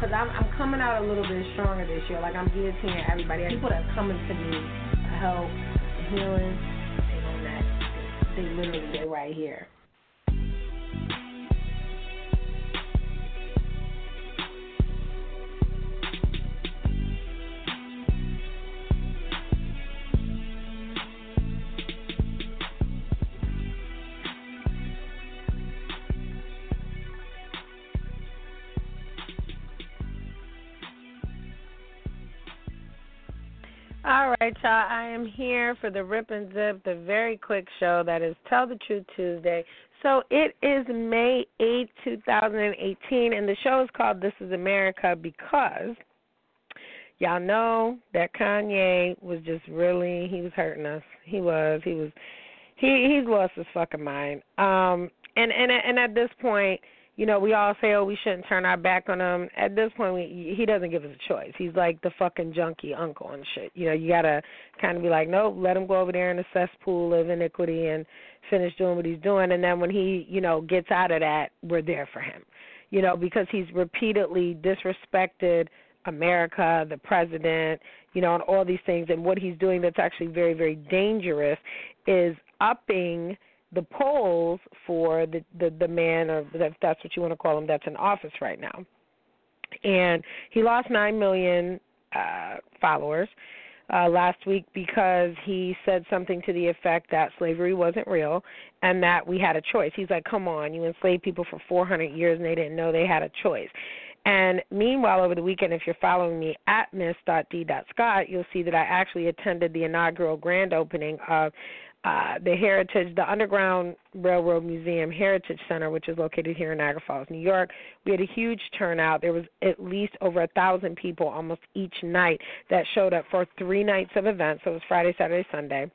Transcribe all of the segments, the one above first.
Cause I'm I'm coming out a little bit stronger this year. Like I'm guillotining everybody. People that are coming to me for help, healing, they that. They literally they right here. All right, y'all. I am here for the Rip and Zip, the very quick show that is Tell the Truth Tuesday. So it is May 8, 2018, and the show is called This is America because y'all know that Kanye was just really, he was hurting us. He was. He was. He he's lost his fucking mind. Um and and and at this point, you know, we all say, oh, we shouldn't turn our back on him. At this point, we, he doesn't give us a choice. He's like the fucking junkie uncle and shit. You know, you gotta kind of be like, nope, let him go over there in the cesspool of iniquity and finish doing what he's doing. And then when he, you know, gets out of that, we're there for him. You know, because he's repeatedly disrespected America, the president, you know, and all these things. And what he's doing that's actually very, very dangerous is upping the polls for the, the the man or if that's what you want to call him that's in office right now. And he lost nine million uh followers uh last week because he said something to the effect that slavery wasn't real and that we had a choice. He's like come on you enslaved people for 400 years and they didn't know they had a choice. And meanwhile, over the weekend, if you're following me at miss.d.scott, you'll see that I actually attended the inaugural grand opening of uh, the Heritage, the Underground Railroad Museum Heritage Center, which is located here in Niagara Falls, New York. We had a huge turnout. There was at least over a thousand people almost each night that showed up for three nights of events. So it was Friday, Saturday, Sunday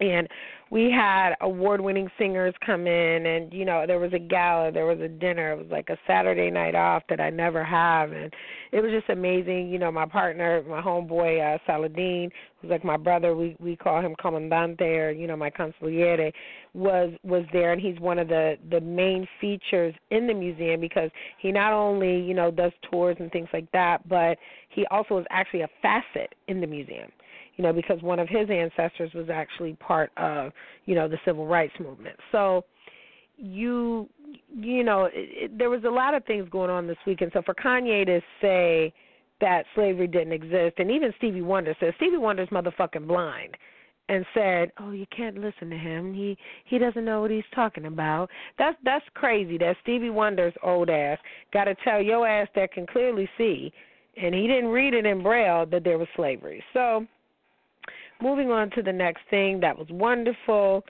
and we had award winning singers come in and you know there was a gala there was a dinner it was like a saturday night off that i never have and it was just amazing you know my partner my homeboy uh saladin who's like my brother we we call him comandante or you know my consigliere was was there and he's one of the the main features in the museum because he not only you know does tours and things like that but he also is actually a facet in the museum you know, because one of his ancestors was actually part of, you know, the civil rights movement. So you you know, it, it, there was a lot of things going on this weekend. So for Kanye to say that slavery didn't exist, and even Stevie Wonder says Stevie Wonder's motherfucking blind, and said, "Oh, you can't listen to him. He he doesn't know what he's talking about." That's that's crazy. That Stevie Wonder's old ass got to tell your ass that can clearly see, and he didn't read it in braille that there was slavery. So moving on to the next thing. That was wonderful.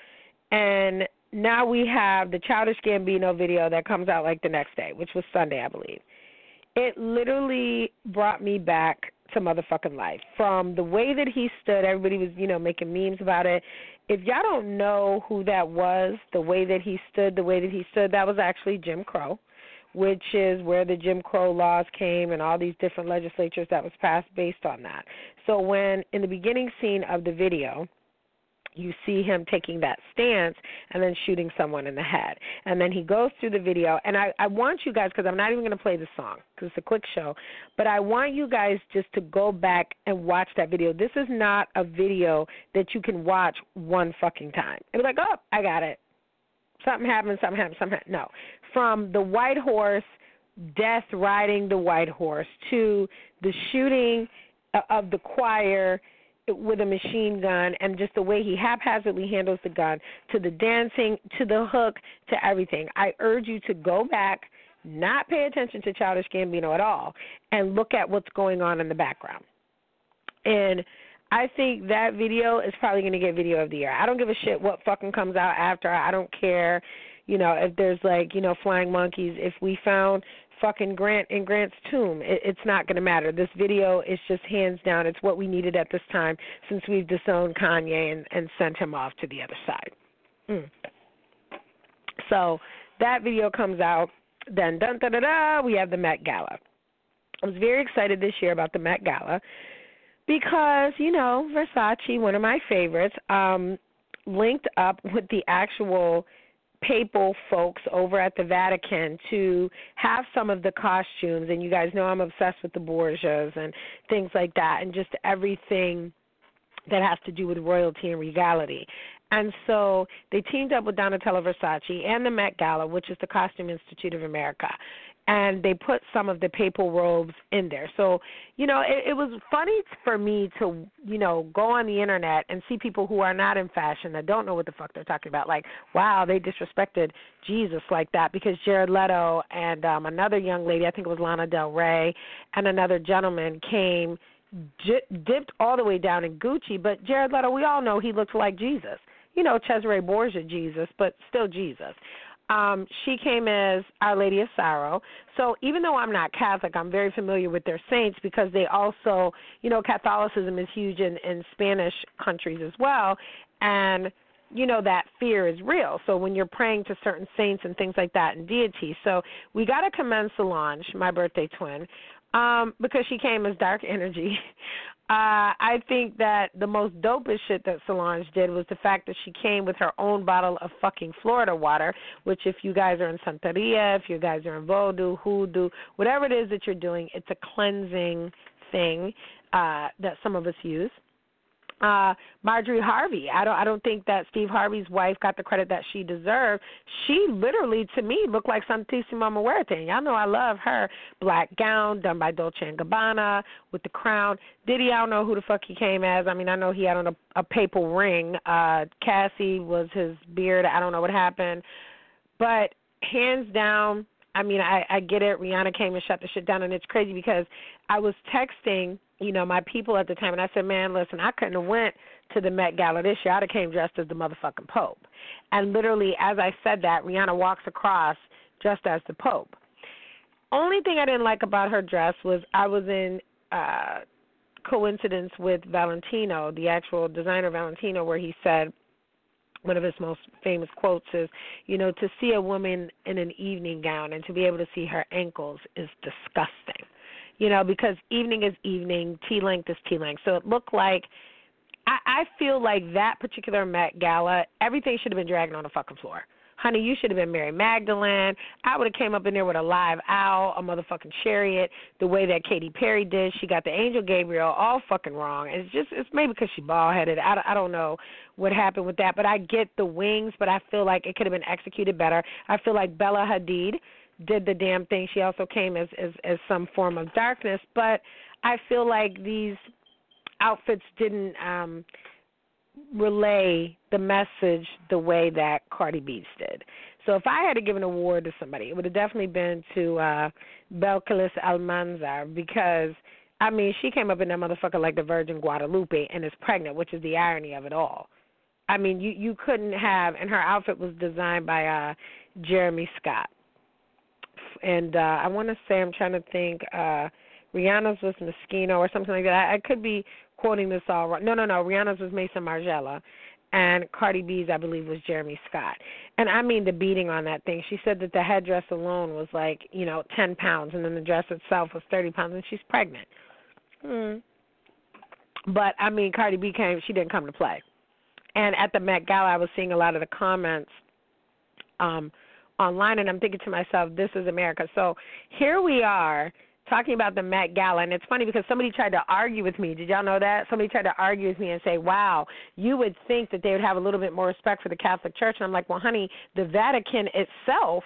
And now we have the Childish Gambino video that comes out like the next day, which was Sunday, I believe. It literally brought me back to motherfucking life. From the way that he stood, everybody was, you know, making memes about it. If y'all don't know who that was, the way that he stood, the way that he stood, that was actually Jim Crow which is where the Jim Crow laws came and all these different legislatures that was passed based on that. So when in the beginning scene of the video, you see him taking that stance and then shooting someone in the head. And then he goes through the video. And I, I want you guys, because I'm not even going to play the song because it's a quick show, but I want you guys just to go back and watch that video. This is not a video that you can watch one fucking time. And be like, oh, I got it. Something happened, something happened, something happened. No from the white horse, death riding the white horse, to the shooting uh, of the choir with a machine gun and just the way he haphazardly handles the gun to the dancing to the hook to everything. I urge you to go back, not pay attention to Childish Gambino at all, and look at what's going on in the background. And I think that video is probably going to get video of the year. I don't give a shit what fucking comes out after. I don't care, you know, if there's like, you know, flying monkeys. If we found fucking Grant in Grant's tomb. It, it's not going to matter. This video is just hands down. It's what we needed at this time since we've disowned Kanye and, and sent him off to the other side. Mm. So that video comes out. Then dun da da da. We have the Met Gala. I was very excited this year about the Met Gala because you know Versace, one of my favorites, um, linked up with the actual papal folks over at the Vatican to have some of the costumes and you guys know I'm obsessed with the Borgias and things like that and just everything that has to do with royalty and regality. And so they teamed up with Donatella Versace and the Met Gala, which is the Costume Institute of America and they put some of the papal robes in there. So, you know, it, it was funny for me to, you know, go on the internet and see people who are not in fashion that don't know what the fuck they're talking about. Like, wow, they disrespected Jesus like that because Jared Leto and um another young lady, I think it was Lana Del Rey, and another gentleman came dipped all the way down in Gucci, but Jared Leto, we all know he looks like Jesus. You know, Cesare Borgia Jesus, but still Jesus um, she came as Our Lady of Sorrow. So even though I'm not Catholic, I'm very familiar with their saints because they also, you know, Catholicism is huge in, in Spanish countries as well, and you know that fear is real. So when you're praying to certain saints and things like that and deities, so we got to commend Solange, my birthday twin, um, because she came as dark energy. Uh, I think that the most dopest shit that Solange did was the fact that she came with her own bottle of fucking Florida water, which if you guys are in Santeria, if you guys are in Voodoo, Hoodoo, whatever it is that you're doing, it's a cleansing thing uh, that some of us use uh Marjorie Harvey. I don't I don't think that Steve Harvey's wife got the credit that she deserved. She literally to me looked like Santissima Muerte. Y'all know I love her. Black gown done by Dolce and Gabbana with the crown. Diddy, I don't know who the fuck he came as. I mean, I know he had on a, a papal ring. Uh Cassie was his beard. I don't know what happened. But hands down, I mean, I, I get it. Rihanna came and shut the shit down, and it's crazy because I was texting you know, my people at the time, and I said, man, listen, I couldn't have went to the Met Gala this year. I'd have came dressed as the motherfucking Pope. And literally, as I said that, Rihanna walks across dressed as the Pope. Only thing I didn't like about her dress was I was in uh coincidence with Valentino, the actual designer Valentino, where he said one of his most famous quotes is, you know, to see a woman in an evening gown and to be able to see her ankles is disgusting you know, because evening is evening, tea length is tea length. So it looked like I, I feel like that particular Met Gala, everything should have been dragging on the fucking floor. Honey, you should have been Mary Magdalene. I would have came up in there with a live owl, a motherfucking chariot, the way that Katy Perry did. She got the angel Gabriel all fucking wrong. It's just it's maybe because she bald headed. I, I don't know what happened with that, but I get the wings, but I feel like it could have been executed better. I feel like Bella Hadid did the damn thing. She also came as as, as some form of darkness, but I feel like these outfits didn't um relay the message the way that Cardi B's did. So if I had to give an award to somebody, it would have definitely been to uh Belcalis Almanzar because I mean she came up in that motherfucker like the Virgin Guadalupe and is pregnant, which is the irony of it all. I mean you you couldn't have and her outfit was designed by uh Jeremy Scott and uh I want to say I'm trying to think uh Rihanna's was Moschino or something like that. I, I could be quoting this all wrong. No, no, no. Rihanna's was Maison Margiela, and Cardi B's I believe was Jeremy Scott. And I mean the beating on that thing. She said that the headdress alone was like you know ten pounds, and then the dress itself was thirty pounds, and she's pregnant. Hmm. But I mean, Cardi B came. She didn't come to play. And at the Met Gala, I was seeing a lot of the comments. Um, online and I'm thinking to myself, this is America. So here we are talking about the Met Gala, and it's funny because somebody tried to argue with me. Did y'all know that? Somebody tried to argue with me and say, "Wow, you would think that they would have a little bit more respect for the Catholic Church." And I'm like, "Well, honey, the Vatican itself."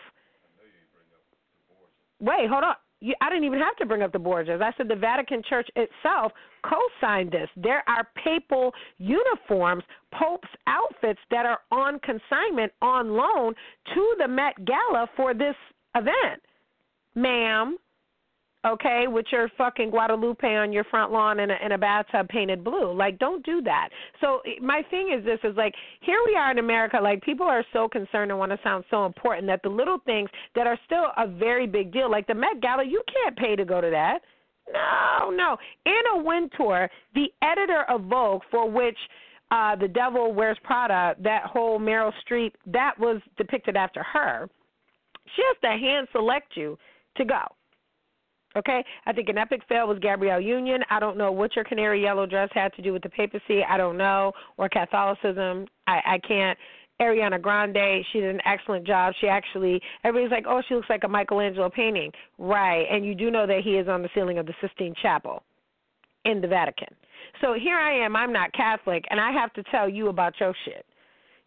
Wait, hold on. you, I didn't even have to bring up the Borgias. I said the Vatican Church itself co-signed this. There are papal uniforms, popes' outfits that are on consignment on loan to the Met Gala for this event, ma'am okay, with your fucking Guadalupe on your front lawn in a, in a bathtub painted blue. Like, don't do that. So my thing is this: is like here we are in America. Like people are so concerned and want to sound so important that the little things that are still a very big deal, like the Met Gala, you can't pay to go to that. No, no. Anna Wintour, the editor of Vogue, for which uh, the Devil Wears Prada, that whole Meryl Streep, that was depicted after her. She has to hand select you to go. Okay, I think an epic fail was Gabrielle Union. I don't know what your canary yellow dress had to do with the papacy. I don't know, or Catholicism. I, I can't. Ariana Grande, she did an excellent job. She actually, everybody's like, oh, she looks like a Michelangelo painting. Right, and you do know that he is on the ceiling of the Sistine Chapel in the Vatican. So here I am, I'm not Catholic, and I have to tell you about your shit.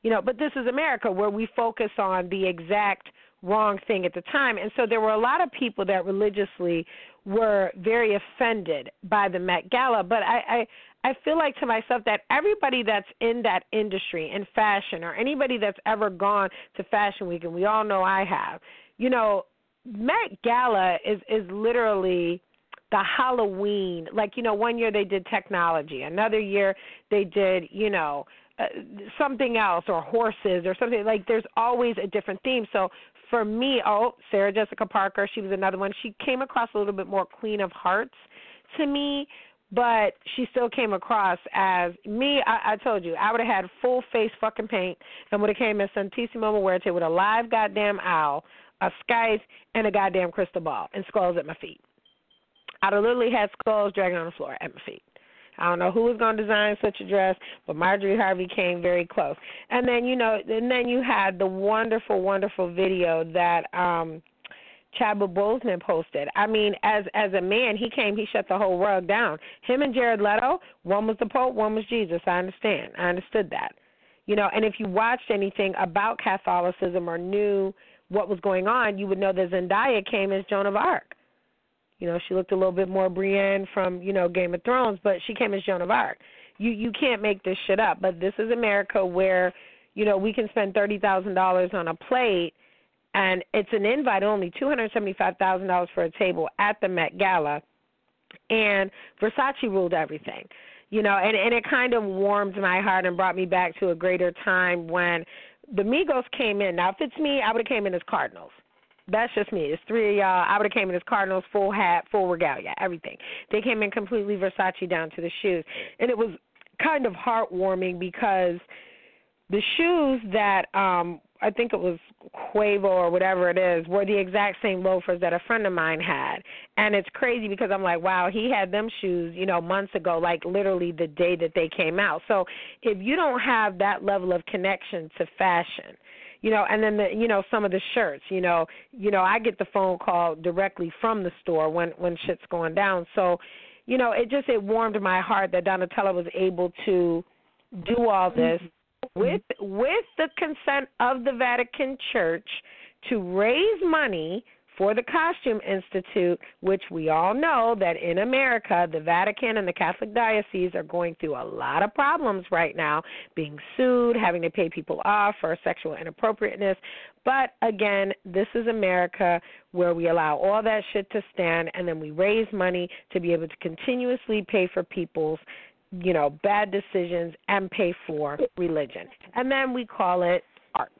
You know, but this is America where we focus on the exact wrong thing at the time. And so there were a lot of people that religiously were very offended by the Met Gala. But I, I, I feel like to myself that everybody that's in that industry, in fashion, or anybody that's ever gone to Fashion Week, and we all know I have, you know, Met Gala is is literally the Halloween. Like you know, one year they did technology, another year they did you know uh, something else or horses or something like there's always a different theme so for me, oh, Sarah Jessica Parker, she was another one. She came across a little bit more Queen of Hearts to me, but she still came across as me. I, I told you, I would have had full face fucking paint and would have came as Santissimo Muerte with a live goddamn owl, a scythe, and a goddamn crystal ball and skulls at my feet. I'd have literally had skulls dragging on the floor at my feet. I don't know who was going to design such a dress, but Marjorie Harvey came very close. And then you know, and then you had the wonderful, wonderful video that um Chadwick Boseman posted. I mean, as as a man, he came, he shut the whole rug down. Him and Jared Leto, one was the Pope, one was Jesus. I understand. I understood that. You know, and if you watched anything about Catholicism or knew what was going on, you would know that Zendaya came as Joan of Arc. You know, she looked a little bit more Brienne from, you know, Game of Thrones, but she came as Joan of Arc. You you can't make this shit up. But this is America where, you know, we can spend thirty thousand dollars on a plate and it's an invite only, two hundred seventy five thousand dollars for a table at the Met Gala and Versace ruled everything. You know, and, and it kind of warmed my heart and brought me back to a greater time when the Migos came in. Now if it's me, I would have came in as Cardinals that's just me. It's three of y'all. I would have came in as Cardinals, full hat, full regalia, everything. They came in completely Versace down to the shoes, and it was kind of heartwarming because the shoes that um I think it was Quavo or whatever it is were the exact same loafers that a friend of mine had. And it's crazy because I'm like, wow, he had them shoes, you know, months ago, like literally the day that they came out. So if you don't have that level of connection to fashion, you know and then the you know some of the shirts you know you know i get the phone call directly from the store when when shit's going down. So you know it just it warmed my heart that donatella was able to do all mm-hmm. this with with the consent of the vatican church to raise money for the Costume Institute, which we all know that in America, the Vatican and the Catholic Diocese are going through a lot of problems right now, being sued, having to pay people off for sexual inappropriateness. But again, this is America where we allow all that shit to stand and then we raise money to be able to continuously pay for people's you know, bad decisions and pay for religion. And then we call it art.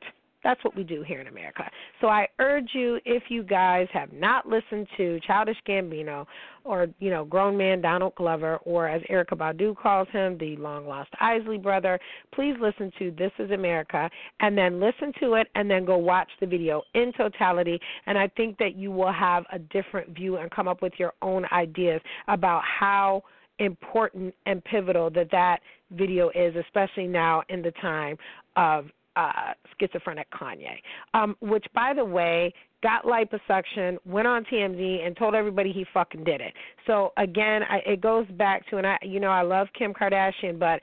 That's what we do here in America. So I urge you, if you guys have not listened to Childish Gambino or, you know, grown man Donald Glover, or as Erykah Badu calls him, the long lost Isley brother, please listen to This is America and then listen to it and then go watch the video in totality. And I think that you will have a different view and come up with your own ideas about how important and pivotal that that video is, especially now in the time of uh, schizophrenic Kanye, um, which, by the way, got liposuction, went on TMZ, and told everybody he fucking did it. So again, I, it goes back to, and I, you know, I love Kim Kardashian, but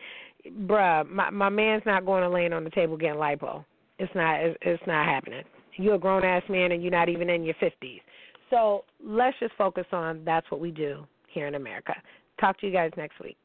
bruh, my my man's not going to laying on the table getting lipo. It's not. It's, it's not happening. You're a grown ass man, and you're not even in your fifties. So let's just focus on that's what we do here in America. Talk to you guys next week.